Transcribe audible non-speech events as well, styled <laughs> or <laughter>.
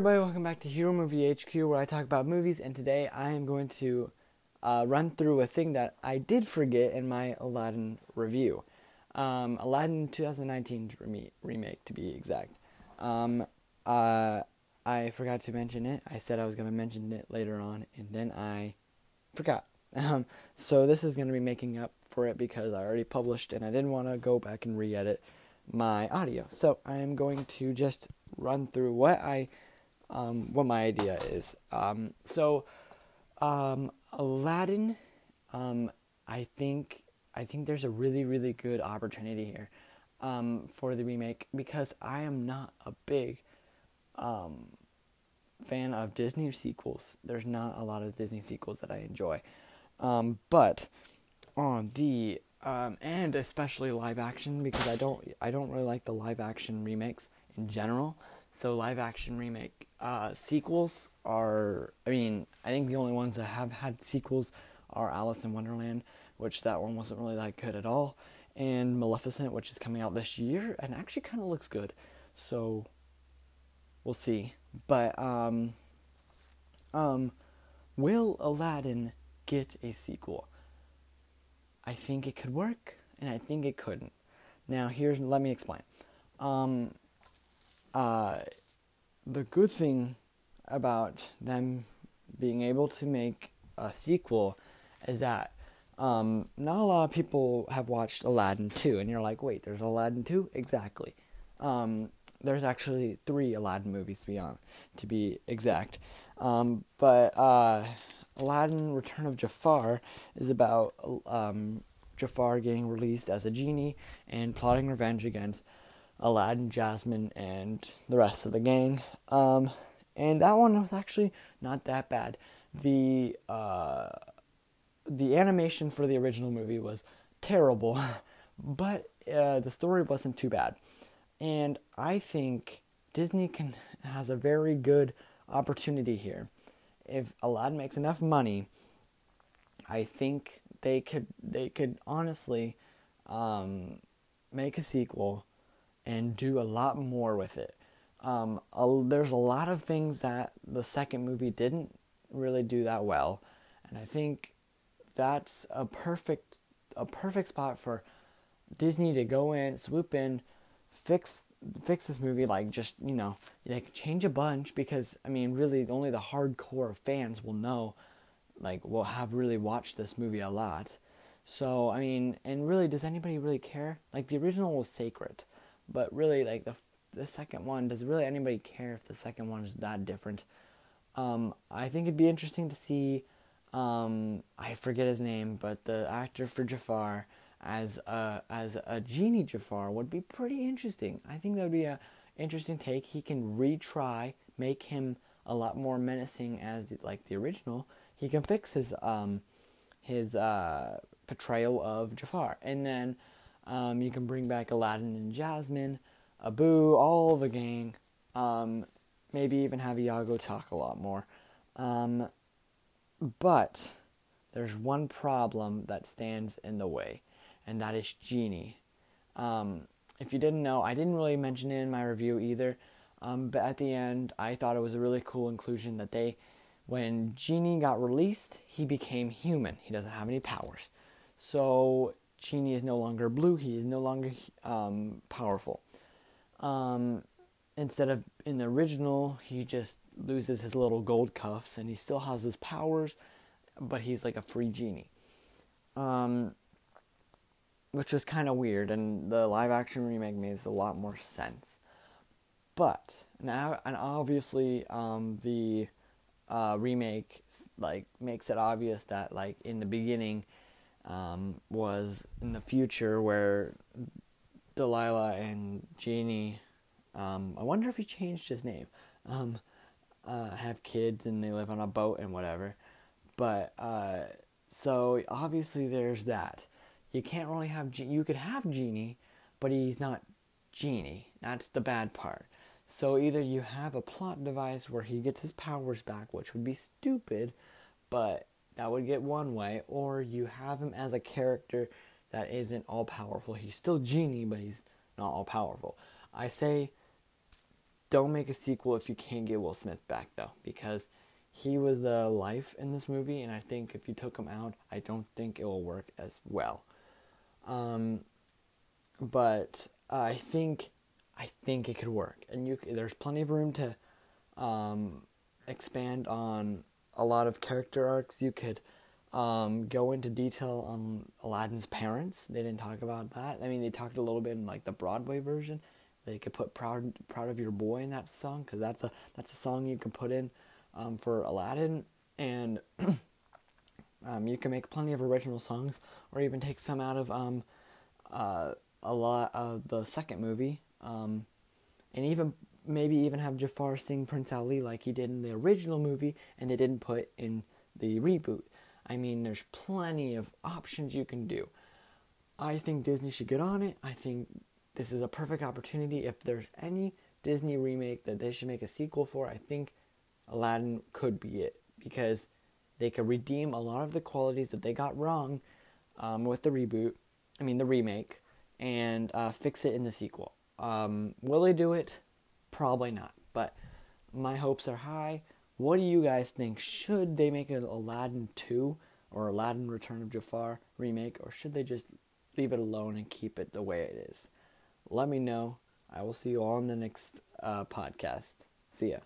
everybody, welcome back to Hero Movie HQ where I talk about movies and today I am going to uh, run through a thing that I did forget in my Aladdin review. Um, Aladdin 2019 rem- remake to be exact. Um, uh, I forgot to mention it. I said I was going to mention it later on and then I forgot. <laughs> Um, so this is going to be making up for it because I already published and I didn't want to go back and re-edit my audio. So I am going to just run through what I um, what my idea is. Um, so um, Aladdin, um, I think I think there's a really really good opportunity here um, for the remake because I am not a big um, fan of Disney sequels. There's not a lot of Disney sequels that I enjoy, but on the and especially live action because I don't I don't really like the live action remakes in general. So live action remake uh, sequels are I mean I think the only ones that have had sequels are Alice in Wonderland, which that one wasn't really that good at all, and Maleficent, which is coming out this year and actually kind of looks good. So we'll see. But um, um, will Aladdin get a sequel? I think it could work, and I think it couldn't. Now, here's let me explain. Um, uh, the good thing about them being able to make a sequel is that um, not a lot of people have watched Aladdin 2, and you're like, wait, there's Aladdin 2? Exactly. Um, there's actually three Aladdin movies to be on, to be exact. Um, but uh, Aladdin Return of Jafar is about um, Jafar getting released as a genie and plotting revenge against Aladdin, Jasmine, and the rest of the gang. Um, and that one was actually not that bad. The uh, the animation for the original movie was terrible, <laughs> but uh, the story wasn't too bad. And I think Disney can has a very good opportunity here if Aladdin makes enough money, I think they could they could honestly um, make a sequel and do a lot more with it. Um, a, there's a lot of things that the second movie didn't really do that well, and I think that's a perfect a perfect spot for Disney to go in, swoop in, fix fix this movie like just you know like change a bunch because I mean really only the hardcore fans will know like will have really watched this movie a lot. So I mean, and really, does anybody really care? Like the original was sacred, but really, like the the second one, does really anybody care if the second one is that different? Um, I think it'd be interesting to see. Um, I forget his name, but the actor for Jafar as a as a genie Jafar would be pretty interesting. I think that would be a interesting take. He can retry, make him a lot more menacing as the, like the original. He can fix his um his uh, portrayal of Jafar, and then um, you can bring back Aladdin and Jasmine, Abu, all the gang. Um, maybe even have Iago talk a lot more. Um, but there's one problem that stands in the way and that is Genie. Um, if you didn't know, I didn't really mention it in my review either, um, but at the end, I thought it was a really cool inclusion that they, when Genie got released, he became human. He doesn't have any powers. So Genie is no longer blue, he is no longer um, powerful. Um, instead of in the original, he just loses his little gold cuffs and he still has his powers, but he's like a free genie. Um, which was kind of weird, and the live action remake makes a lot more sense. But now, and obviously, um, the uh, remake like makes it obvious that like in the beginning um, was in the future where Delilah and Genie. Um, I wonder if he changed his name. Um, uh, have kids and they live on a boat and whatever. But uh, so obviously there's that you can't really have you could have genie but he's not genie that's the bad part so either you have a plot device where he gets his powers back which would be stupid but that would get one way or you have him as a character that isn't all powerful. He's still genie but he's not all powerful. I say don't make a sequel if you can't get Will Smith back though, because he was the life in this movie, and I think if you took him out, I don't think it will work as well. Um, but I think I think it could work, and you there's plenty of room to um, expand on a lot of character arcs. You could um, go into detail on Aladdin's parents. They didn't talk about that. I mean, they talked a little bit in like the Broadway version. They could put "Proud Proud of Your Boy" in that song because that's a that's a song you can put in um, for Aladdin, and <clears throat> um, you can make plenty of original songs, or even take some out of um, uh, a lot of the second movie, um, and even maybe even have Jafar sing Prince Ali like he did in the original movie, and they didn't put in the reboot. I mean, there's plenty of options you can do. I think Disney should get on it. I think this is a perfect opportunity. If there's any Disney remake that they should make a sequel for, I think Aladdin could be it because they could redeem a lot of the qualities that they got wrong um, with the reboot, I mean, the remake, and uh, fix it in the sequel. Um, will they do it? Probably not, but my hopes are high. What do you guys think? Should they make an Aladdin 2 or Aladdin Return of Jafar remake, or should they just leave it alone and keep it the way it is? Let me know. I will see you all in the next uh, podcast. See ya.